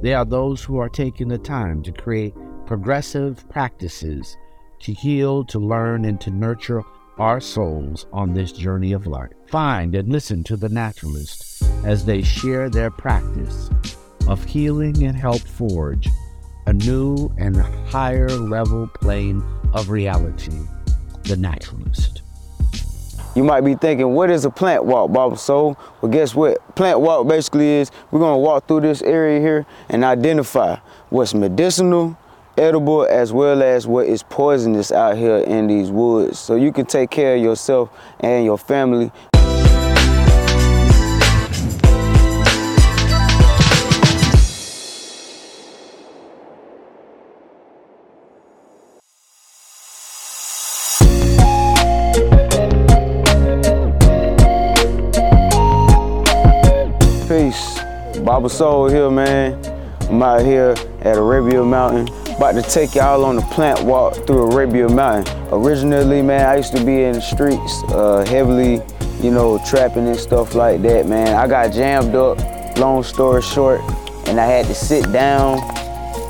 They are those who are taking the time to create progressive practices to heal, to learn, and to nurture our souls on this journey of life. Find and listen to the naturalist as they share their practice of healing and help forge a new and higher level plane of reality, the naturalist. You might be thinking, what is a plant walk, Baba Sol? Well, guess what? Plant walk basically is we're gonna walk through this area here and identify what's medicinal, edible as well as what is poisonous out here in these woods. So you can take care of yourself and your family. Baba Sol here, man. I'm out here at Arabia Mountain about to take y'all on a plant walk through Arabia Mountain. Originally, man, I used to be in the streets, uh, heavily, you know, trapping and stuff like that, man. I got jammed up, long story short, and I had to sit down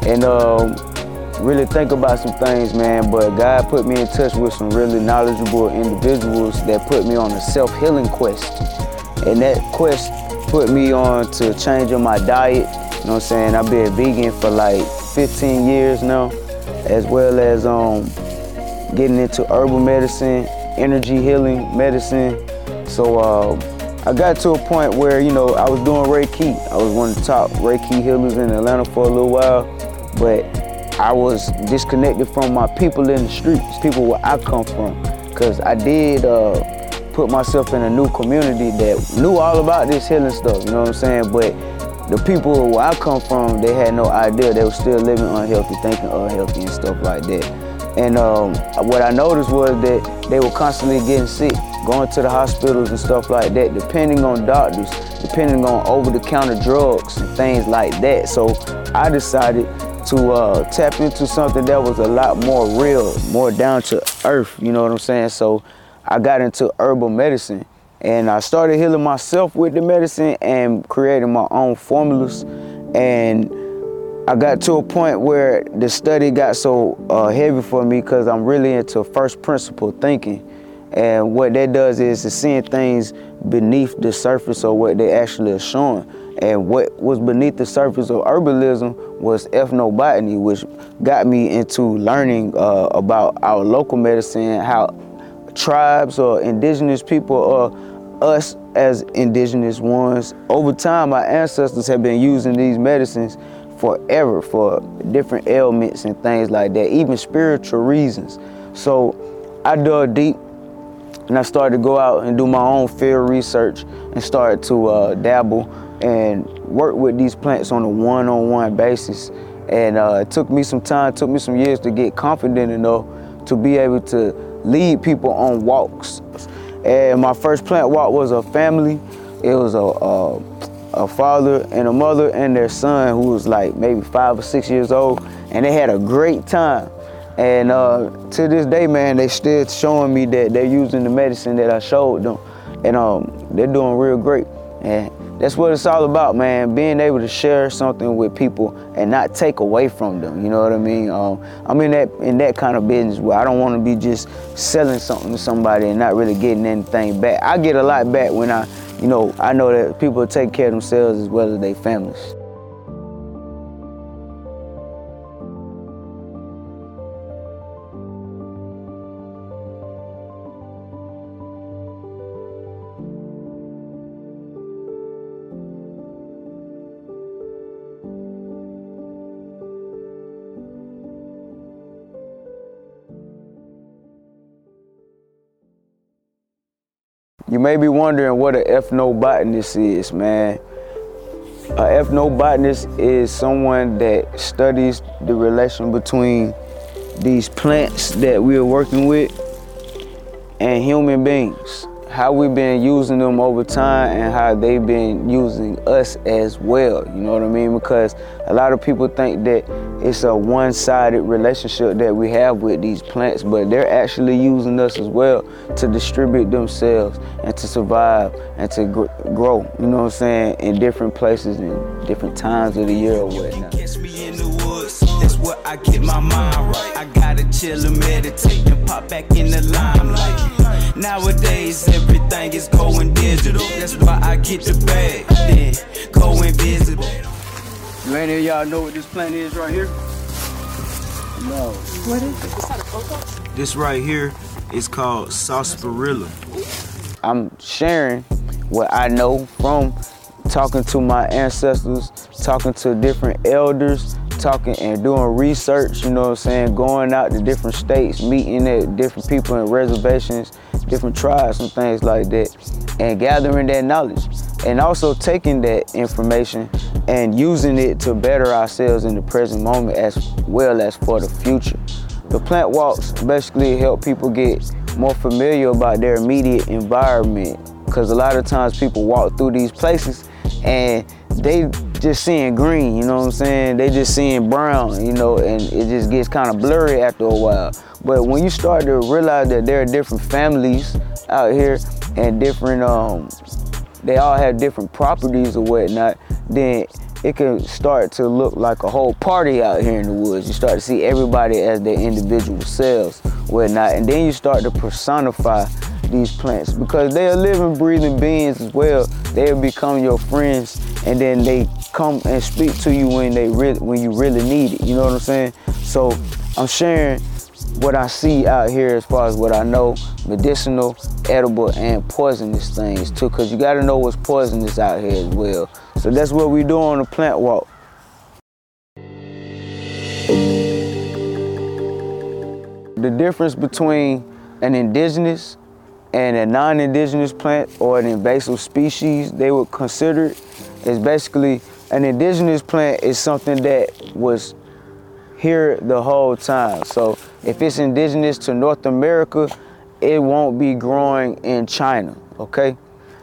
and um, really think about some things, man. But God put me in touch with some really knowledgeable individuals that put me on a self-healing quest. And that quest put me on to changing my diet. You know what I'm saying? I've been vegan for like 15 years now, as well as um, getting into herbal medicine, energy healing medicine. So uh, I got to a point where, you know, I was doing Reiki. I was one of the top Reiki healers in Atlanta for a little while, but I was disconnected from my people in the streets, people where I come from, because I did uh, put myself in a new community that knew all about this healing stuff, you know what I'm saying? But the people where I come from, they had no idea. They were still living unhealthy, thinking unhealthy and stuff like that. And um, what I noticed was that they were constantly getting sick, going to the hospitals and stuff like that, depending on doctors, depending on over-the-counter drugs and things like that. So I decided to uh, tap into something that was a lot more real, more down to earth, you know what I'm saying? So I got into herbal medicine. And I started healing myself with the medicine and creating my own formulas. And I got to a point where the study got so uh, heavy for me because I'm really into first principle thinking. And what that does is seeing things beneath the surface of what they actually are showing. And what was beneath the surface of herbalism was ethnobotany, which got me into learning uh, about our local medicine, how tribes or indigenous people or us as indigenous ones, over time our ancestors have been using these medicines forever for different ailments and things like that, even spiritual reasons. So I dug deep and I started to go out and do my own field research and started to uh, dabble and work with these plants on a one-on-one basis. And uh, it took me some time, took me some years to get confident enough to be able to lead people on walks. And my first plant walk was a family. It was a, a, a father and a mother and their son who was like maybe five or six years old. And they had a great time. And uh, to this day, man, they still showing me that they're using the medicine that I showed them. And um, they're doing real great. And that's what it's all about, man. Being able to share something with people and not take away from them. You know what I mean? Um, I'm in that in that kind of business where I don't want to be just selling something to somebody and not really getting anything back. I get a lot back when I, you know, I know that people take care of themselves as well as their families. You may be wondering what an ethnobotanist is, man. An ethnobotanist is someone that studies the relation between these plants that we are working with and human beings. how we've been using them over time and how they've been using us as well. You know what I mean? Because a lot of people think that it's a one-sided relationship that we have with these plants, but they're actually using us as well to distribute themselves and to survive and to gr grow. You know what I'm saying? In different places and different times of the year or whatnot. That's where I get my mind right. I gotta chill and meditate and pop back in the limelight. Nowadays, everything is going digital. That's why I get the bag, then go invisible. Do any of y'all know what this plant is right here? No. What is it? This right here is called sarsaparilla. I'm sharing what I know from talking to my ancestors, talking to different elders, talking and doing research, you know what I'm saying, going out to different states, meeting at different people in reservations, different tribes and things like that, and gathering that knowledge. And also taking that information and using it to better ourselves in the present moment as well as for the future. The plant walks basically help people get more familiar about their immediate environment because a lot of times people walk through these places and they just seeing green, you know what I'm saying? They just seeing brown, you know, and it just gets kind of blurry after a while. But when you start to realize that there are different families out here and different, um, they all have different properties or whatnot, then it can start to look like a whole party out here in the woods. You start to see everybody as their individual selves, whatnot, and then you start to personify these plants because they are living, breathing beings as well. They'll become your friends, and then they come and speak to you when they when you really need it. You know what I'm saying? So I'm sharing what I see out here as far as what I know, medicinal, edible, and poisonous things too, because you got to know what's poisonous out here as well. So that's what we do on the plant walk. The difference between an indigenous and a non-indigenous plant or an invasive species they would consider is basically an indigenous plant is something that was here the whole time. So if it's indigenous to North America, it won't be growing in China, okay?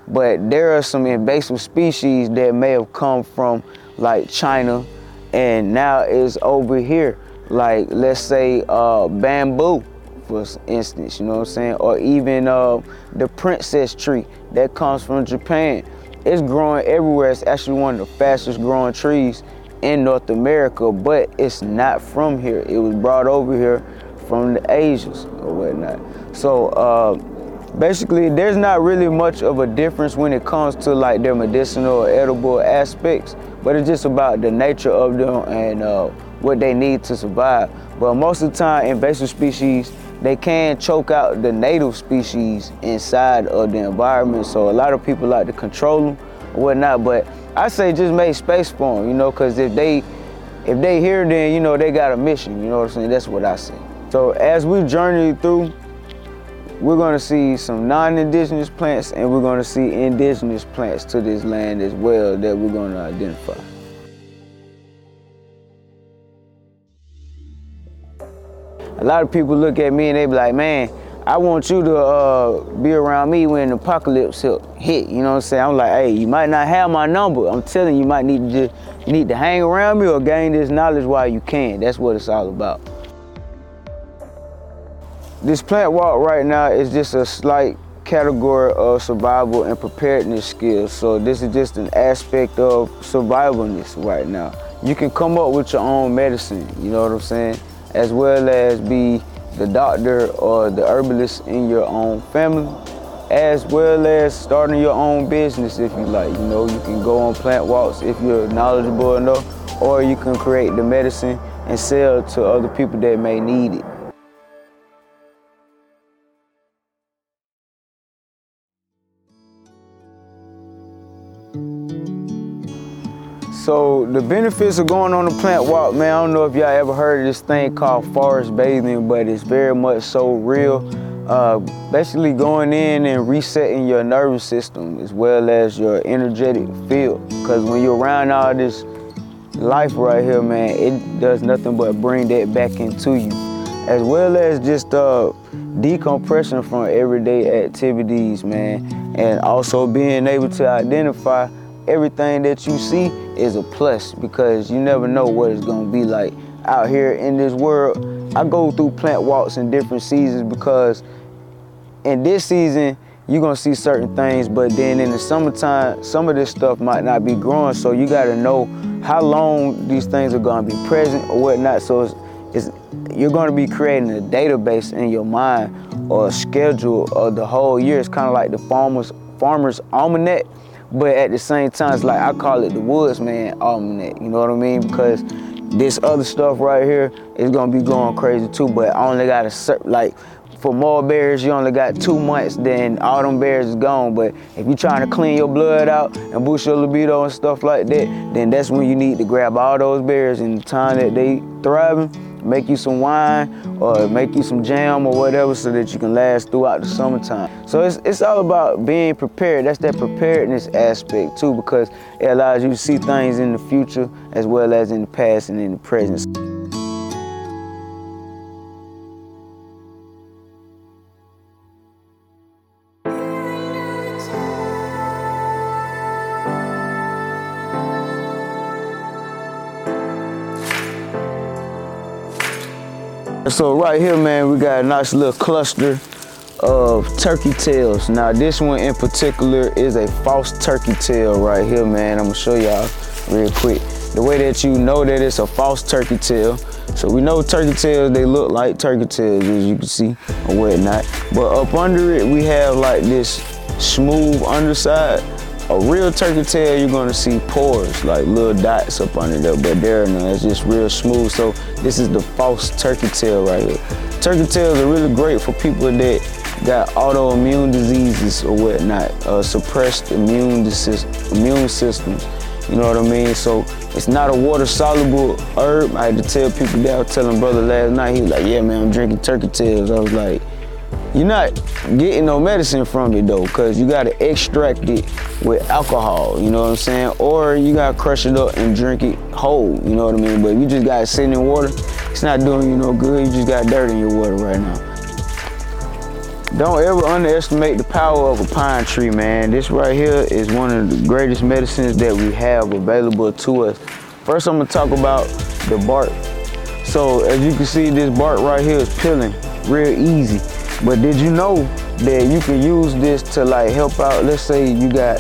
But there are some invasive species that may have come from like China and now is over here. Like let's say uh, bamboo, for instance, you know what I'm saying? Or even uh, the princess tree that comes from Japan. It's growing everywhere. It's actually one of the fastest growing trees in North America, but it's not from here. It was brought over here from the Asians or whatnot. So uh, basically, there's not really much of a difference when it comes to like their medicinal or edible aspects, but it's just about the nature of them and uh, what they need to survive. But most of the time, invasive species, they can choke out the native species inside of the environment. So a lot of people like to control them or whatnot, but I say just make space for them, you know, because if they if they here, then you know they got a mission. You know what I'm saying? That's what I say. So as we journey through, we're gonna see some non-indigenous plants and we're gonna see indigenous plants to this land as well that we're gonna identify. A lot of people look at me and they be like, man, I want you to uh, be around me when the apocalypse hit. You know what I'm saying? I'm like, hey, you might not have my number. I'm telling you, you might need to just you need to hang around me or gain this knowledge while you can. That's what it's all about. This plant walk right now is just a slight category of survival and preparedness skills. So this is just an aspect of survivalness right now. You can come up with your own medicine, you know what I'm saying? As well as be the doctor or the herbalist in your own family, as well as starting your own business if you like. You know, you can go on plant walks if you're knowledgeable enough, or you can create the medicine and sell to other people that may need it. So the benefits of going on the plant walk, man, I don't know if y'all ever heard of this thing called forest bathing, but it's very much so real. Uh, basically going in and resetting your nervous system as well as your energetic field. Because when you're around all this life right here, man, it does nothing but bring that back into you. As well as just uh, decompression from everyday activities, man, and also being able to identify everything that you see is a plus because you never know what it's gonna be like out here in this world. I go through plant walks in different seasons because in this season you're gonna see certain things, but then in the summertime, some of this stuff might not be growing. So you gotta know how long these things are gonna be present or whatnot. So it's, it's you're gonna be creating a database in your mind or a schedule of the whole year. It's kind of like the farmer's farmer's almanac, but at the same time, it's like I call it the woodsman almanac. You know what I mean? Because this other stuff right here is gonna be going crazy too. But I only got a like for more berries, you only got two months, then all them bears is gone. But if you're trying to clean your blood out and boost your libido and stuff like that, then that's when you need to grab all those bears. in the time that they thriving, make you some wine or make you some jam or whatever so that you can last throughout the summertime. So it's, it's all about being prepared. That's that preparedness aspect too because it allows you to see things in the future as well as in the past and in the present. So right here, man, we got a nice little cluster of turkey tails. Now this one in particular is a false turkey tail right here, man. I'm gonna show y'all real quick. The way that you know that it's a false turkey tail. So we know turkey tails, they look like turkey tails as you can see or whatnot. But up under it, we have like this smooth underside a real turkey tail, you're gonna see pores, like little dots up under there, but there no, it's just real smooth. So this is the false turkey tail right here. Turkey tails are really great for people that got autoimmune diseases or whatnot, uh, suppressed immune, immune systems. You know what I mean? So it's not a water soluble herb. I had to tell people that. I was telling brother last night, he was like, yeah, man, I'm drinking turkey tails. I was like, you're not getting no medicine from it though, because you gotta extract it with alcohol, you know what I'm saying? Or you gotta crush it up and drink it whole, you know what I mean? But you just gotta sit in water, it's not doing you no good, you just got dirt in your water right now. Don't ever underestimate the power of a pine tree, man. This right here is one of the greatest medicines that we have available to us. First, I'm gonna talk about the bark. So as you can see, this bark right here is peeling real easy. But did you know that you can use this to like help out? Let's say you got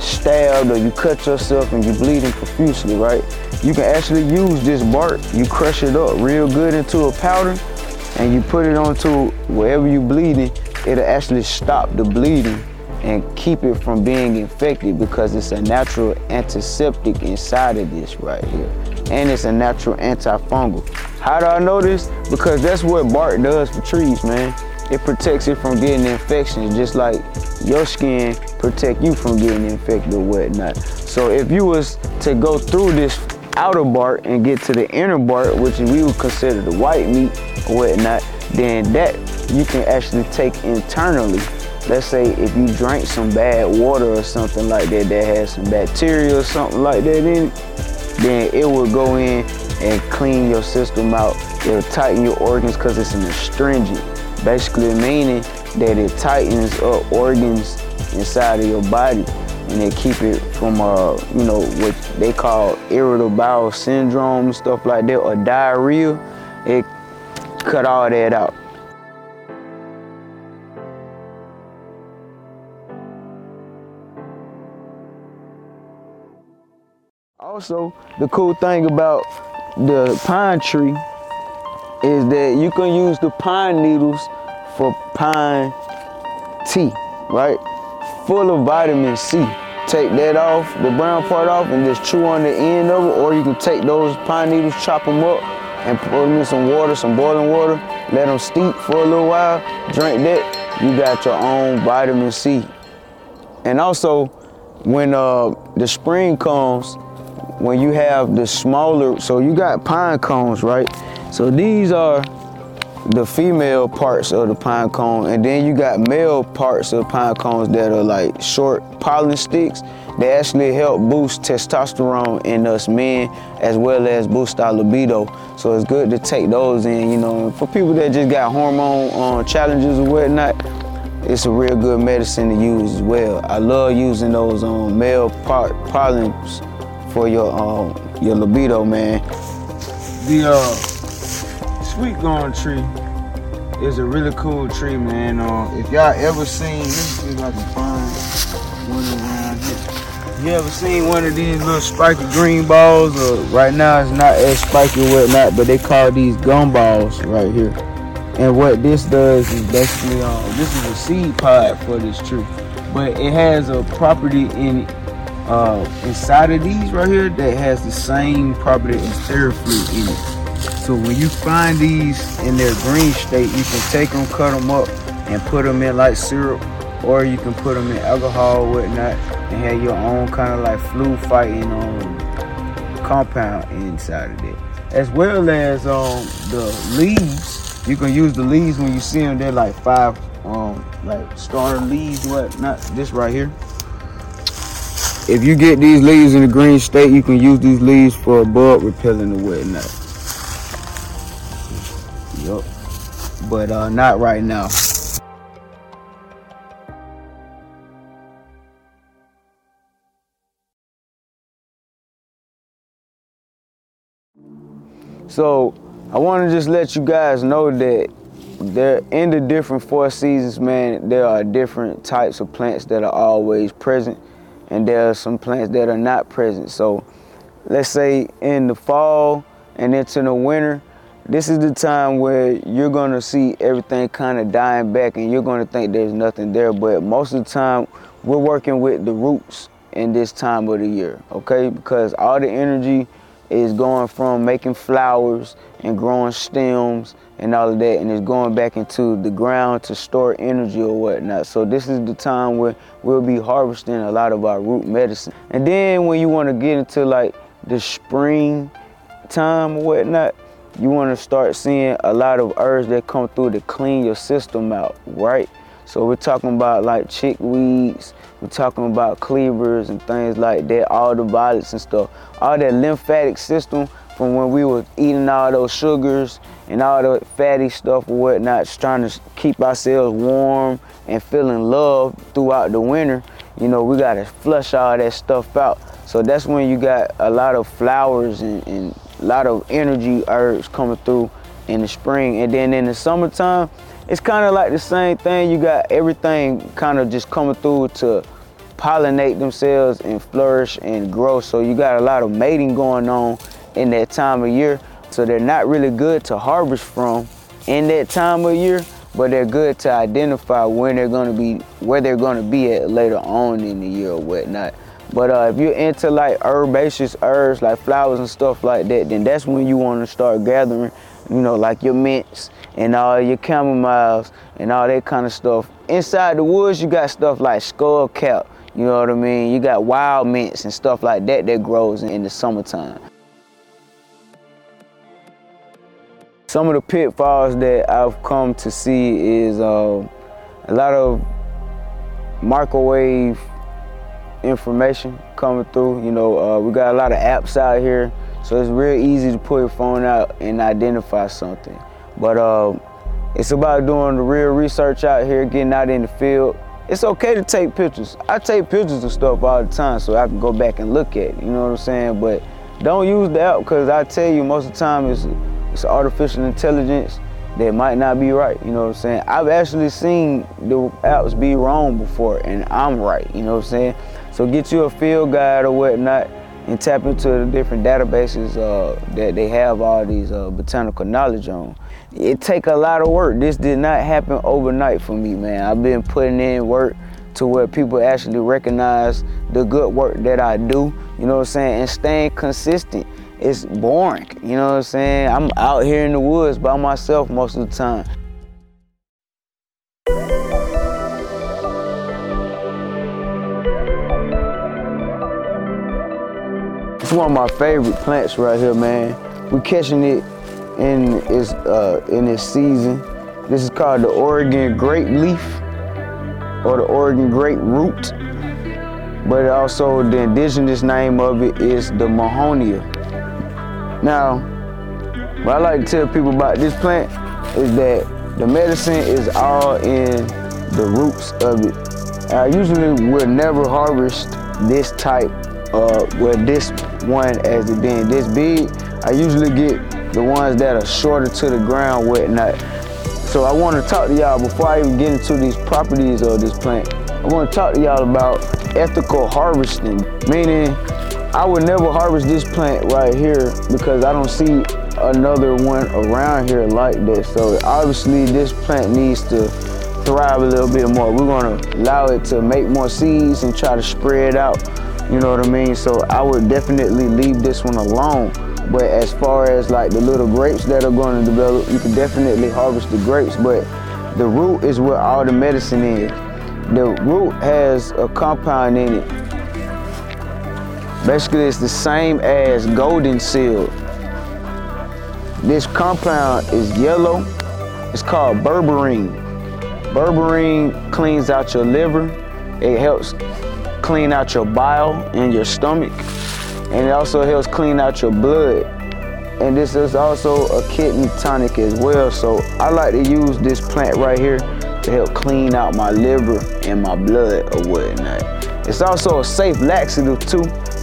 stabbed or you cut yourself and you're bleeding profusely, right? You can actually use this bark, you crush it up real good into a powder and you put it onto wherever you're bleeding, it'll actually stop the bleeding and keep it from being infected because it's a natural antiseptic inside of this right here. And it's a natural antifungal. How do I know this? Because that's what bark does for trees, man it protects it from getting infections, just like your skin protect you from getting infected or whatnot. So if you was to go through this outer bark and get to the inner bark, which we would consider the white meat or whatnot, then that you can actually take internally. Let's say if you drank some bad water or something like that that has some bacteria or something like that in it, then it will go in and clean your system out. It'll tighten your organs because it's an astringent basically meaning that it tightens up organs inside of your body and they keep it from uh, you know what they call irritable bowel syndrome stuff like that or diarrhea. It cut all that out. Also the cool thing about the pine tree is that you can use the pine needles for pine tea, right? Full of vitamin C. Take that off, the brown part off, and just chew on the end of it, or you can take those pine needles, chop them up, and put them in some water, some boiling water, let them steep for a little while, drink that, you got your own vitamin C. And also, when uh, the spring comes, when you have the smaller, so you got pine cones, right? So these are the female parts of the pine cone, and then you got male parts of pine cones that are like short pollen sticks. they actually help boost testosterone in us men as well as boost our libido. So it's good to take those in, you know. For people that just got hormone um, challenges or whatnot, it's a real good medicine to use as well. I love using those um, male par- pollens for your um, your libido, man. The uh, sweet gum tree is a really cool tree, man. Uh, if y'all ever seen, let me see if I can find one around here. You ever seen one of these little spiky green balls? Uh, right now it's not as spiky or whatnot, but they call these gum balls right here. And what this does is basically, um, this is a seed pod for this tree, but it has a property in uh, inside of these right here that has the same property as Theraflu in it. So when you find these in their green state, you can take them, cut them up, and put them in like syrup, or you can put them in alcohol or whatnot, and have your own kind of like flu fighting um, compound inside of it. As well as um, the leaves you can use the leaves when you see them. They're like five, um, like starter leaves, what not this right here. If you get these leaves in the green state, you can use these leaves for bug repelling or whatnot. Yup. But uh, not right now. So I want to just let you guys know that there in the different four seasons, man, there are different types of plants that are always present, and there are some plants that are not present. So, let's say in the fall and into the winter, this is the time where you're gonna see everything kind of dying back, and you're gonna think there's nothing there. But most of the time, we're working with the roots in this time of the year, okay? Because all the energy is going from making flowers and growing stems and all of that and it's going back into the ground to store energy or whatnot so this is the time where we'll be harvesting a lot of our root medicine and then when you want to get into like the spring time or whatnot you want to start seeing a lot of herbs that come through to clean your system out right so we're talking about like chickweeds, we're talking about cleavers and things like that, all the violets and stuff. All that lymphatic system from when we were eating all those sugars and all the fatty stuff or whatnot, trying to keep ourselves warm and feeling love throughout the winter. You know, we gotta flush all that stuff out. So that's when you got a lot of flowers and, and lot of energy herbs coming through in the spring. And then in the summertime, it's kind of like the same thing. You got everything kind of just coming through to pollinate themselves and flourish and grow. So you got a lot of mating going on in that time of year. So they're not really good to harvest from in that time of year, but they're good to identify when they're gonna be, where they're gonna be at later on in the year or whatnot. But uh, if you're into like herbaceous herbs, like flowers and stuff like that, then that's when you want to start gathering, you know, like your mints and all your chamomiles and all that kind of stuff. Inside the woods, you got stuff like skullcap, you know what I mean? You got wild mints and stuff like that that grows in the summertime. Some of the pitfalls that I've come to see is uh, a lot of microwave information coming through. You know, uh, we got a lot of apps out here, so it's real easy to pull your phone out and identify something. But uh, it's about doing the real research out here, getting out in the field. It's okay to take pictures. I take pictures of stuff all the time so I can go back and look at it, you know what I'm saying? But don't use the app because I tell you most of the time it's, it's artificial intelligence that might not be right, you know what I'm saying? I've actually seen the apps be wrong before and I'm right, you know what I'm saying? So get you a field guide or whatnot and tap into the different databases uh, that they have all these uh, botanical knowledge on. It take a lot of work. This did not happen overnight for me, man. I've been putting in work to where people actually recognize the good work that I do, you know what I'm saying, and staying consistent. It's boring, you know what I'm saying? I'm out here in the woods by myself most of the time. It's one of my favorite plants right here, man. We catching it in its uh, in its season. This is called the Oregon grape leaf or the Oregon grape root. but also the indigenous name of it is the Mahonia. Now, what I like to tell people about this plant is that the medicine is all in the roots of it. I usually will never harvest this type, uh, where this one as it being this big. I usually get the ones that are shorter to the ground, whatnot. So I want to talk to y'all before I even get into these properties of this plant. I want to talk to y'all about ethical harvesting, meaning I would never harvest this plant right here because I don't see another one around here like this. So obviously this plant needs to thrive a little bit more. We're gonna allow it to make more seeds and try to spread out, you know what I mean? So I would definitely leave this one alone. But as far as like the little grapes that are going to develop, you can definitely harvest the grapes, but the root is where all the medicine is. The root has a compound in it. Basically, it's the same as golden seal. This compound is yellow. It's called berberine. Berberine cleans out your liver. It helps clean out your bile and your stomach and it also helps clean out your blood. And this is also a kidney tonic as well. So I like to use this plant right here to help clean out my liver and my blood or whatnot. It's also a safe laxative too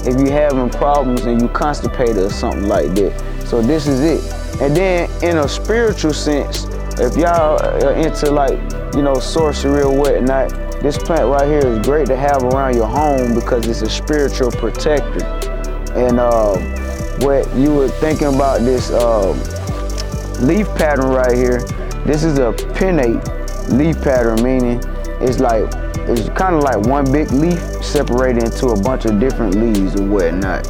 if you're having problems and you constipated or something like that. So this is it. And then in a spiritual sense, if y'all are into like, you know, sorcery or whatnot, this plant right here is great to have around your home because it's a spiritual protector. And uh, what you were thinking about this uh, leaf pattern right here, this is a pinnate leaf pattern, meaning it's like, it's kind of like one big leaf separated into a bunch of different leaves or whatnot.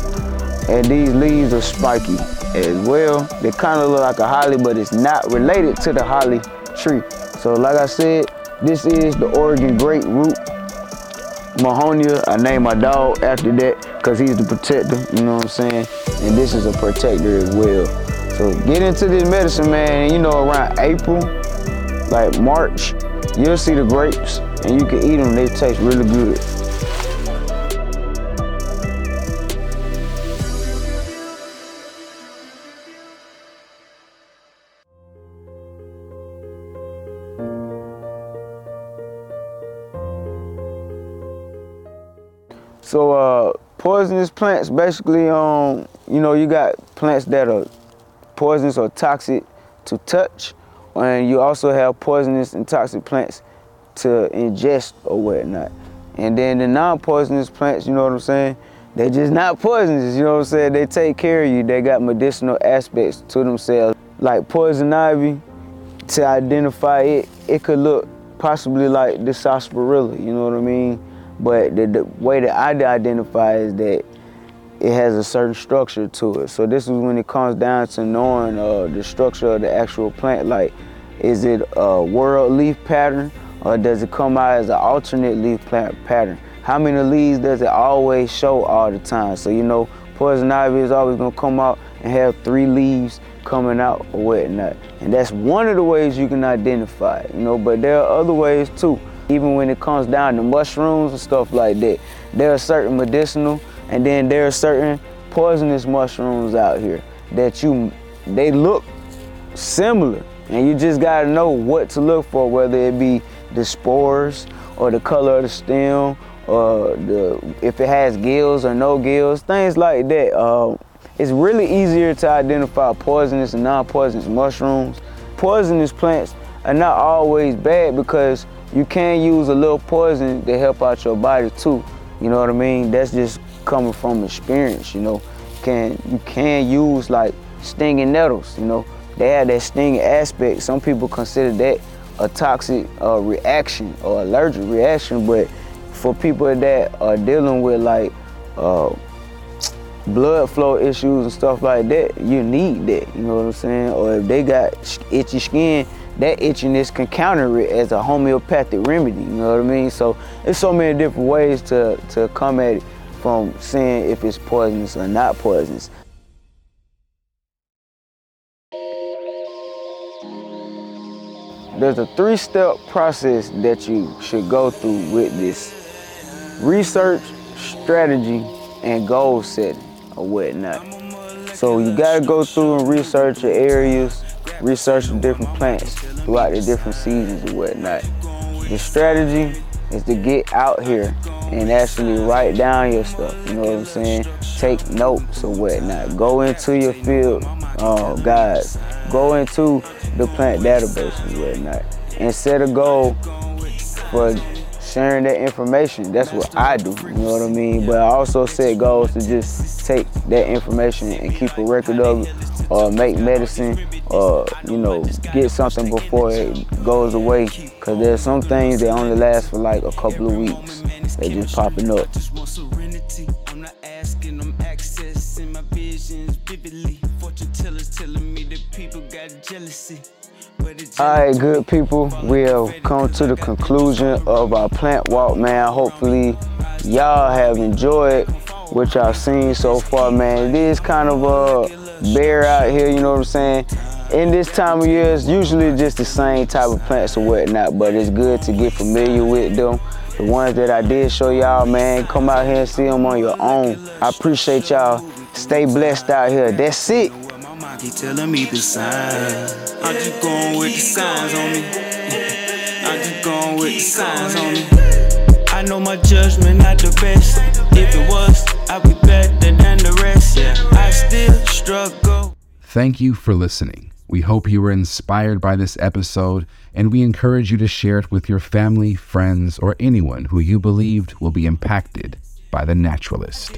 And these leaves are spiky as well. They kind of look like a holly, but it's not related to the holly tree. So like I said, this is the Oregon Root Mahonia. I named my dog after that because he's the protector, you know what I'm saying? And this is a protector as well. So get into this medicine, man. And you know, around April, like March, you'll see the grapes and you can eat them. They taste really good. So uh, poisonous plants, basically, um, you know, you got plants that are poisonous or toxic to touch, and you also have poisonous and toxic plants to ingest or whatnot. And then the non-poisonous plants, you know what I'm saying? They're just not poisonous, you know what I'm saying? They take care of you. They got medicinal aspects to themselves. Like poison ivy, to identify it, it could look possibly like the sarsaparilla, you know what I mean? But the, the way that I identify is that it has a certain structure to it. So this is when it comes down to knowing uh, the structure of the actual plant. Like, is it a whorl leaf pattern or does it come out as an alternate leaf plant pattern? How many leaves does it always show all the time? So you know, poison ivy is always gonna come out and have three leaves coming out or whatnot. And that's one of the ways you can identify it, you know, but there are other ways too. Even when it comes down to mushrooms and stuff like that, there are certain medicinal and then there are certain poisonous mushrooms out here that you, they look similar and you just gotta know what to look for, whether it be the spores or the color of the stem or the, if it has gills or no gills, things like that. Uh, it's really easier to identify poisonous and non-poisonous mushrooms. Poisonous plants are not always bad because you can use a little poison to help out your body too. You know what I mean? That's just coming from experience, you know. Can you can use like stinging nettles, you know. They have that stinging aspect. Some people consider that a toxic uh, reaction or allergic reaction, but for people that are dealing with like uh, blood flow issues and stuff like that, you need that, you know what I'm saying? Or if they got itchy skin, that itchiness can counter it as a homeopathic remedy, you know what I mean? So there's so many different ways to, to come at it from seeing if it's poisonous or not poisonous. There's a three-step process that you should go through with this. Research, strategy and goal setting or whatnot. So you gotta go through and research your areas, research different plants throughout the different seasons and whatnot. The strategy is to get out here and actually write down your stuff. You know what I'm saying? Take notes or whatnot. Go into your field uh, guides. Go into the plant database and whatnot. And set a goal for sharing that information. That's what I do, you know what I mean? But I also set goals to just take that information and keep a record of it, or make medicine, or, you know, get something before it goes away. Because there's some things that only last for like a couple of weeks. They just popping up. Alright, good people, we have come to the conclusion of our plant walk, man. Hopefully, y'all have enjoyed what y'all seen so far, man. It is kind of a bare out here, you know what I'm saying? In this time of year, it's usually just the same type of plants or whatnot, but it's good to get familiar with them. The ones that I did show y'all, man, come out here and see them on your own. I appreciate y'all. Stay blessed out here. That's it keep telling me the signs. I'm just going with the signs on me. I'm just going with the signs on me. I know my judgment not the best. If it was, I'd be better than the rest. Yeah, I still struggle. Thank you for listening. We hope you were inspired by this episode, and we encourage you to share it with your family, friends, or anyone who you believed will be impacted by the naturalist.